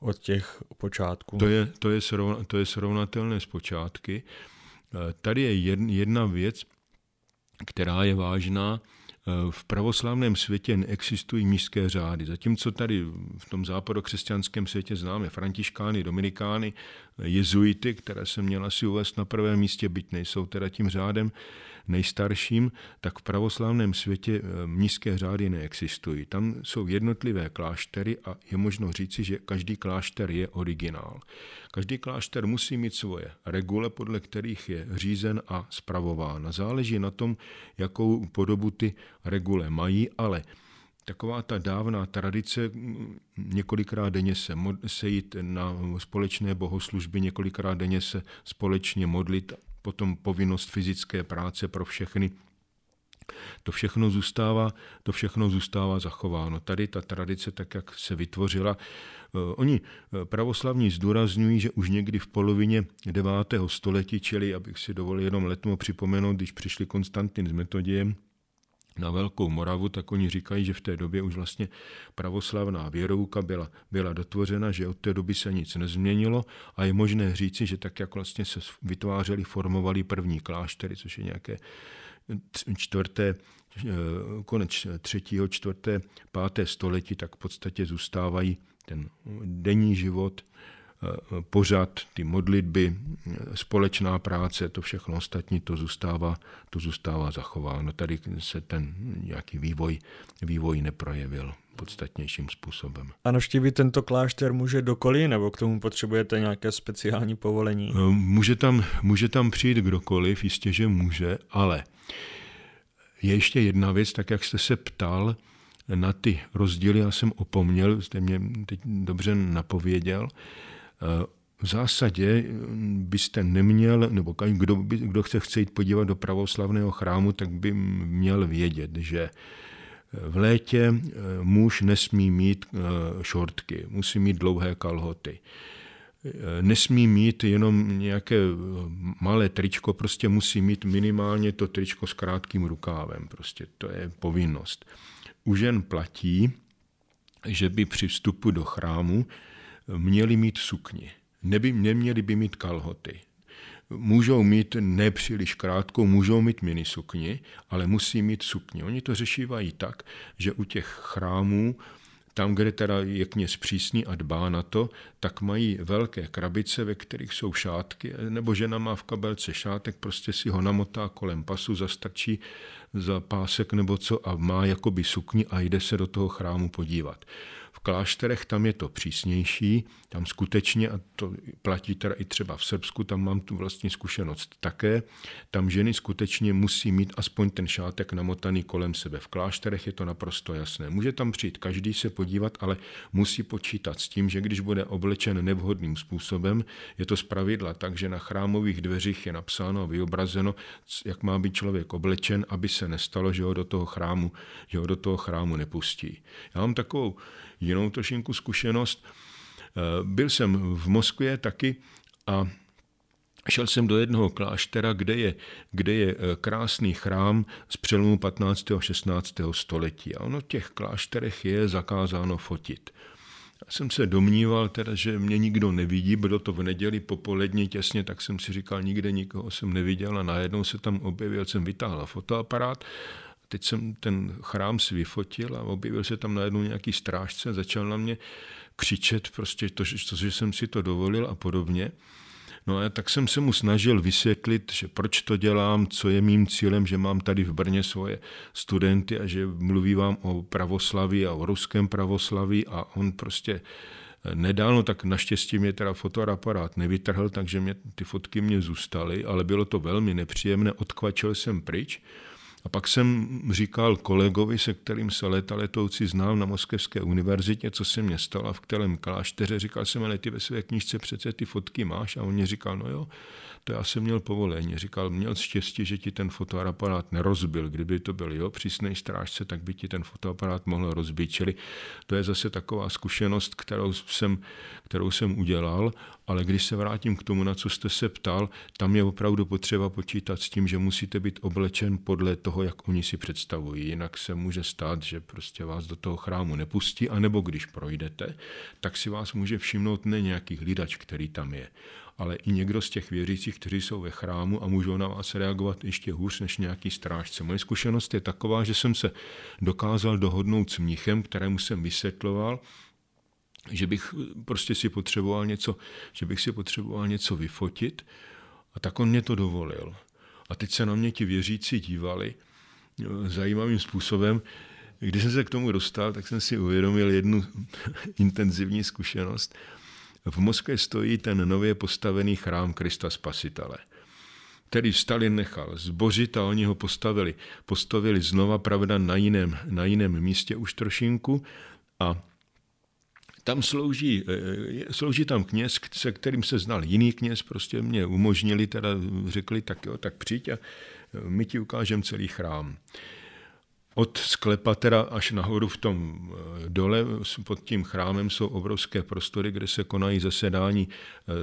od těch počátků? To je, to je, srovna, to je srovnatelné z počátky. Eh, tady je jedna věc, která je vážná. Eh, v pravoslavném světě neexistují místské řády. Zatímco tady v tom západokřesťanském světě známe františkány, dominikány, jezuity, které se měla si uvést na prvém místě, byť nejsou teda tím řádem, nejstarším, tak v pravoslavném světě eh, mnižské řády neexistují. Tam jsou jednotlivé kláštery a je možno říci, že každý klášter je originál. Každý klášter musí mít svoje regule, podle kterých je řízen a spravován. Záleží na tom, jakou podobu ty regule mají, ale taková ta dávná tradice několikrát denně se sejít na společné bohoslužby, několikrát denně se společně modlit potom povinnost fyzické práce pro všechny. To všechno zůstává, to všechno zůstává zachováno. Tady ta tradice, tak jak se vytvořila, eh, oni eh, pravoslavní zdůrazňují, že už někdy v polovině 9. století, čili, abych si dovolil jenom letmo připomenout, když přišli Konstantin s Metodiem, na Velkou Moravu, tak oni říkají, že v té době už vlastně pravoslavná věrouka byla, byla dotvořena, že od té doby se nic nezměnilo a je možné říci, že tak, jak vlastně se vytvářely, formovaly první kláštery, což je nějaké čtvrté, eh, konec třetího, čtvrté, páté století, tak v podstatě zůstávají ten denní život, pořad, ty modlitby, společná práce, to všechno ostatní, to zůstává, to zůstává zachováno. Tady se ten nějaký vývoj, vývoj neprojevil podstatnějším způsobem. A navštívit tento klášter může dokoliv, nebo k tomu potřebujete nějaké speciální povolení? Eh, může tam, může tam přijít kdokoliv, jistě, že může, ale je ještě jedna věc, tak jak jste se ptal, na ty rozdíly já jsem opomněl, jste mě teď dobře napověděl. V zásadě byste neměl, nebo kdo, by, kdo chce, chce jít podívat do pravoslavného chrámu, tak by měl vědět, že v létě eh, muž nesmí mít eh, šortky, musí mít dlouhé kalhoty. Eh, nesmí mít jenom nějaké malé tričko, prostě musí mít minimálně to tričko s krátkým rukávem. Prostě to je povinnost. U žen platí, že by při vstupu do chrámu měli mít sukni. Neby, neměli by mít kalhoty. Můžou mít nepříliš krátkou, můžou mít minisukni, ale musí mít sukni. Oni to řešívají tak, že u těch chrámů tam, kde teda je kněz přísný a dbá na to, tak mají velké krabice, ve kterých jsou šátky, nebo žena má v kabelce šátek, prostě si ho namotá kolem pasu, zastrčí za pásek nebo co a má jakoby sukni a jde se do toho chrámu podívat klášterech tam je to přísnější, tam skutečně, a to platí teda i třeba v Srbsku, tam mám tu vlastní zkušenost také, tam ženy skutečně musí mít aspoň ten šátek namotaný kolem sebe. V klášterech je to naprosto jasné. Může tam přijít každý se podívat, ale musí počítat s tím, že když bude oblečen nevhodným způsobem, je to zpravidla tak, že na chrámových dveřích je napsáno a vyobrazeno, jak má být člověk oblečen, aby se nestalo, že ho do toho chrámu, že ho do toho chrámu nepustí. Já mám takovou jinou trošinku zkušenost. Eh, byl jsem v Moskvě taky a Šel jsem do jednoho kláštera, kde je, kde je eh, krásný chrám z přelomu 15. a 16. století. A ono v těch klášterech je zakázáno fotit. Já jsem se domníval teda, že mě nikdo nevidí, bylo to v neděli popolední těsně, tak jsem si říkal, nikde nikoho jsem neviděl a najednou se tam objevil, jsem vytáhl fotoaparát Teď jsem ten chrám si vyfotil a objevil se tam najednou nějaký strážce začal na mě křičet prostě to, že, že jsem si to dovolil a podobně. No a tak jsem se mu snažil vysvětlit, že proč to dělám, co je mým cílem, že mám tady v Brně svoje studenty a že mluví vám o pravoslaví a o ruském pravoslaví a on prostě nedal, no tak naštěstí mě teda fotoaparát nevytrhl, takže mě, ty fotky mě zůstaly, ale bylo to velmi nepříjemné, odkvačil jsem pryč. A pak jsem říkal kolegovi, se kterým se leta letoucí znal na Moskevské univerzitě, co se mě stalo v kterém klášteře. Říkal jsem, ale ty ve své knižce přece ty fotky máš. A on mě říkal, no jo, to já jsem měl povolení. Říkal, měl štěstí, že ti ten fotoaparát nerozbil. Kdyby to byl jo, přísnej strážce, tak by ti ten fotoaparát mohl rozbít. Čili to je zase taková zkušenost, kterou jsem, kterou jsem udělal, ale když se vrátím k tomu, na co jste se ptal, tam je opravdu potřeba počítat s tím, že musíte být oblečen podle toho, jak oni si představují. Jinak se může stát, že prostě vás do toho chrámu nepustí, anebo když projdete, tak si vás může všimnout ne nějaký hlídač, který tam je, ale i někdo z těch věřících, kteří jsou ve chrámu a můžou na vás reagovat ještě hůř než nějaký strážce. Moje zkušenost je taková, že jsem se dokázal dohodnout s mnichem, kterému jsem vysvětloval, že bych prostě si potřeboval něco, že bych si potřeboval něco vyfotit a tak on mě to dovolil. A teď se na mě ti věřící dívali eh, zajímavým způsobem. Když jsem se k tomu dostal, tak jsem si uvědomil jednu intenzivní zkušenost. V Moskvě stojí ten nově postavený chrám Krista Spasitele který Stalin nechal zbořit a oni ho postavili. Postavili znova, pravda, na jiném, na jiném místě už trošinku a tam slouží, eh, slouží tam kněz, se kterým se znal jiný kněz, prostě mě umožnili, teda řekli, tak jo, tak přijď a my ti ukážeme celý chrám. Od sklepa teda až nahoru v tom eh, dole pod tím chrámem jsou obrovské prostory, kde se konají zasedání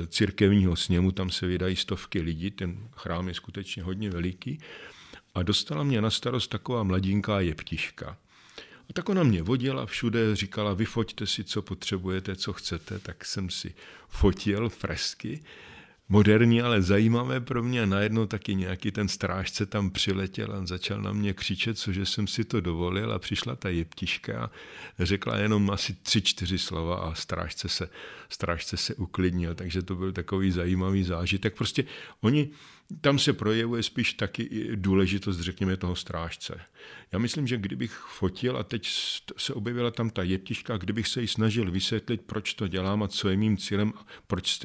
církevního sněmu, tam se vydají stovky lidí, ten chrám je skutečně hodně veliký. A dostala mě na starost taková mladinká jeptiška. A tak ona mě vodila všude, říkala, vyfoťte si, co potřebujete, co chcete, tak jsem si fotil fresky, moderní, ale zajímavé pro mě. A najednou taky nějaký ten strážce tam přiletěl a začal na mě křičet, cože jsem si to dovolil. A přišla ta jeptiška a řekla jenom asi tři, čtyři slova a strážce se, strážce se uklidnil, takže to byl takový zajímavý zážitek. Prostě oni tam se projevuje spíš taky důležitost, řekněme, toho strážce. Já myslím, že kdybych fotil a teď se objevila tam ta jeptiška, kdybych se jí snažil vysvětlit, proč to dělám a co je mým cílem, proč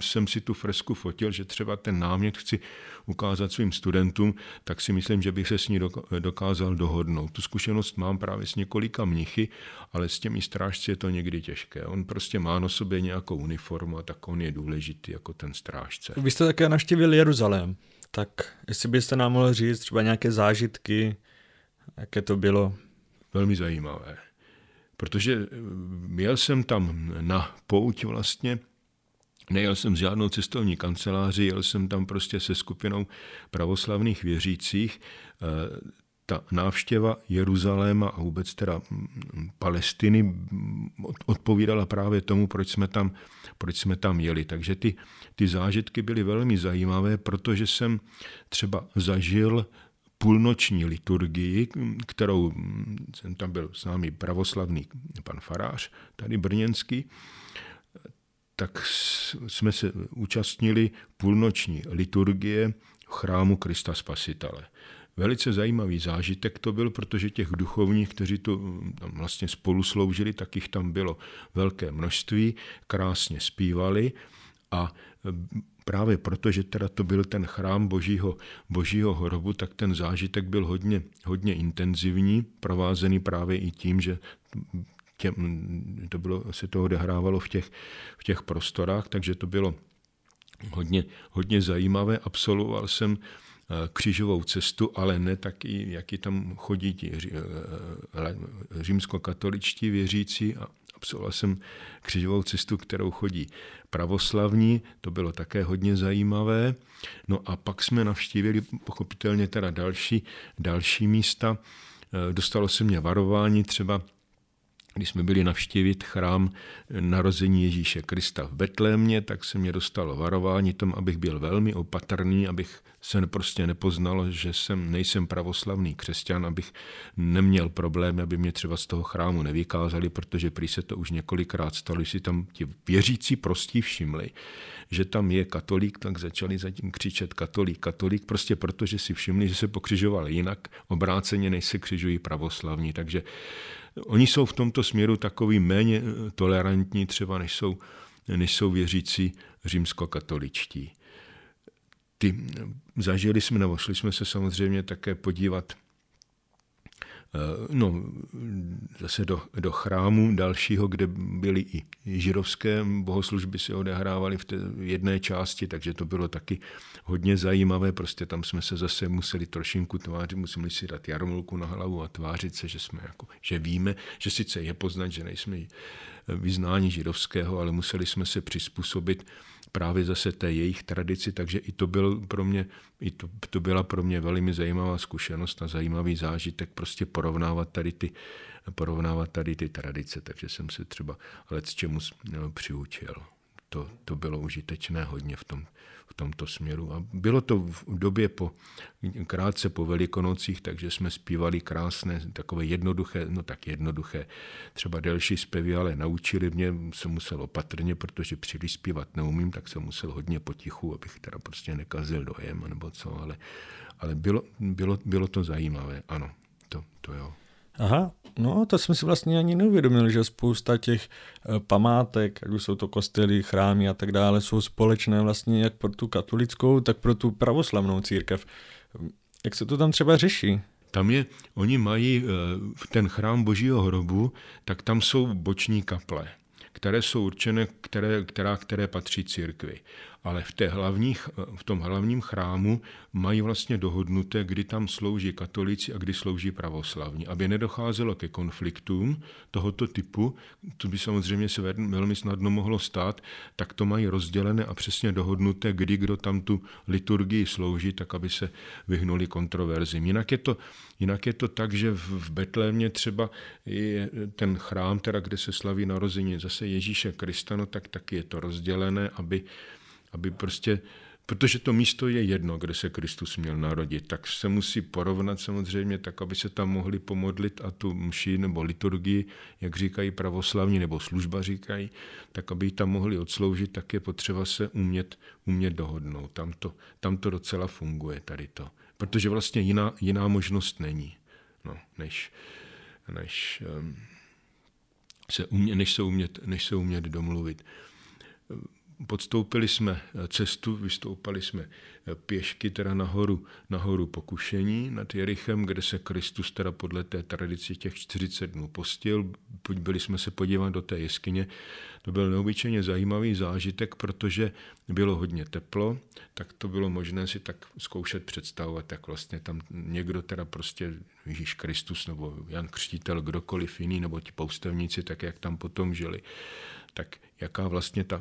jsem si tu fresku fotil, že třeba ten námět chci ukázat svým studentům, tak si myslím, že bych se s ní dokázal dohodnout. Tu zkušenost mám právě s několika mnichy, ale s těmi strážci je to někdy těžké. On prostě má na sobě nějakou uniformu a tak on je důležitý jako ten strážce. Vy jste také navštívil Jeruzalém, tak jestli byste nám mohl říct třeba nějaké zážitky, jaké to bylo? Velmi zajímavé, protože měl jsem tam na pouť vlastně Nejel jsem s žádnou cestovní kanceláři, jel jsem tam prostě se skupinou pravoslavných věřících. Eh, ta návštěva Jeruzaléma a vůbec teda Palestiny odpovídala právě tomu, proč jsme tam, proč jsme tam jeli. Takže ty, ty zážitky byly velmi zajímavé, protože jsem třeba zažil půlnoční liturgii, kterou jsem tam byl s námi pravoslavný pan farář, tady brněnský, tak jsme se účastnili půlnoční liturgie v chrámu Krista Spasitele. Velice zajímavý zážitek to byl, protože těch duchovních, kteří tu tam vlastně spolu sloužili, tak jich tam bylo velké množství, krásně zpívali a právě proto, že teda to byl ten chrám božího, božího hrobu, tak ten zážitek byl hodně, hodně intenzivní, provázený právě i tím, že tě, to bylo, se to odehrávalo v těch, v těch prostorách, takže to bylo hodně, hodně zajímavé. Absolvoval jsem eh, křížovou cestu, ale ne taky, jaký tam chodí ti eh, římskokatoličtí věřící a absolvoval jsem křížovou cestu, kterou chodí pravoslavní, to bylo také hodně zajímavé. No a pak jsme navštívili pochopitelně teda další, další místa. Eh, dostalo se mě varování třeba když jsme byli navštívit chrám narození Ježíše Krista v Betlémě, tak se mě dostalo varování tom, abych byl velmi opatrný, abych se prostě nepoznal, že jsem, nejsem pravoslavný křesťan, abych neměl problém, aby mě třeba z toho chrámu nevykázali, protože prý se to už několikrát stalo, si tam ti věřící prostí všimli, že tam je katolík, tak začali zatím křičet katolík, katolík, prostě protože si všimli, že se pokřižoval jinak, obráceně než se křižují pravoslavní. Takže Oni jsou v tomto směru takový méně eh, tolerantní třeba, než jsou, než jsou věřící římskokatoličtí. Ty, zažili jsme, nebo šli jsme se samozřejmě také podívat no, zase do, do chrámu dalšího, kde byly i židovské bohoslužby se odehrávaly v té jedné části, takže to bylo taky hodně zajímavé, prostě tam jsme se zase museli trošinku tvářit, museli si dát jarmulku na hlavu a tvářit se, že jsme jako, že víme, že sice je poznat, že nejsme vyznání židovského, ale museli jsme se přizpůsobit právě zase té jejich tradici, takže i to, byl pro mě, i to, to byla pro mě velmi zajímavá zkušenost a zajímavý zážitek prostě porovnávat tady ty, porovnávat tady ty tradice, takže jsem se třeba let s čemu přiučil. To, to bylo užitečné hodně v tom, v tomto směru. A bylo to v době po, krátce po velikonocích, takže jsme zpívali krásné, takové jednoduché, no tak jednoduché, třeba delší zpěvy, ale naučili mě, jsem musel opatrně, protože příliš zpívat neumím, tak jsem musel hodně potichu, abych teda prostě nekazil dojem nebo co, ale, ale bylo, bylo, bylo to zajímavé, ano, to, to jo. Aha, no to jsme si vlastně ani neuvědomili, že spousta těch eh, památek, ať už jsou to kostely, chrámy a tak dále, jsou společné vlastně jak pro tu katolickou, tak pro tu pravoslavnou církev. Jak se to tam třeba řeší? Tam je, oni mají eh, ten chrám Božího hrobu, tak tam jsou boční kaple které jsou určené, které, která, které patří církvi ale v, té hlavních, v tom hlavním chrámu mají vlastně dohodnuté, kdy tam slouží katolíci a kdy slouží pravoslavní. Aby nedocházelo ke konfliktům tohoto typu, to by samozřejmě se velmi snadno mohlo stát, tak to mají rozdělené a přesně dohodnuté, kdy kdo tam tu liturgii slouží, tak aby se vyhnuli kontroverzím. Jinak je to, jinak je to tak, že v Betlémě třeba je ten chrám, teda kde se slaví narození zase Ježíše Krista, no tak taky je to rozdělené, aby aby prostě, protože to místo je jedno, kde se Kristus měl narodit, tak se musí porovnat samozřejmě tak, aby se tam mohli pomodlit a tu mši nebo liturgii, jak říkají pravoslavní, nebo služba říkají, tak aby tam mohli odsloužit, tak je potřeba se umět, umět dohodnout. Tam to, tam to docela funguje, tady to. Protože vlastně jiná, jiná možnost není, no, než, než, um, se umě, než, se umět, než se umět domluvit podstoupili jsme cestu, vystoupali jsme pěšky teda nahoru, nahoru pokušení nad Jerichem, kde se Kristus teda podle té tradici těch 40 dnů postil. Byli jsme se podívat do té jeskyně. To byl neobyčejně zajímavý zážitek, protože bylo hodně teplo, tak to bylo možné si tak zkoušet představovat, tak vlastně tam někdo teda prostě Ježíš Kristus nebo Jan Křtitel, kdokoliv jiný, nebo ti poustevníci, tak jak tam potom žili tak jaká vlastně ta,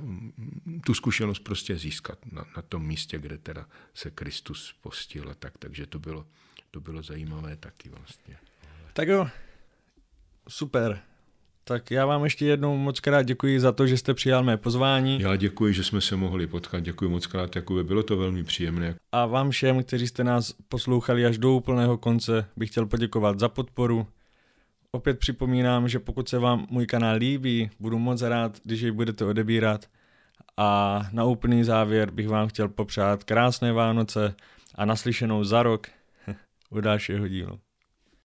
tu zkušenost prostě získat na, na tom místě, kde teda se Kristus postil a tak, takže to bylo, to bylo zajímavé taky vlastně. Tak jo, super. Tak já vám ještě jednou moc krát děkuji za to, že jste přijal mé pozvání. Já děkuji, že jsme se mohli potkat. Děkuji moc krát, Jakube. Bylo to velmi příjemné. A vám všem, kteří jste nás poslouchali až do úplného konce, bych chtěl poděkovat za podporu. Opět připomínám, že pokud se vám můj kanál líbí, budu moc rád, když jej budete odebírat. A na úplný závěr bych vám chtěl popřát krásné Vánoce a naslyšenou za rok u dalšího dílu.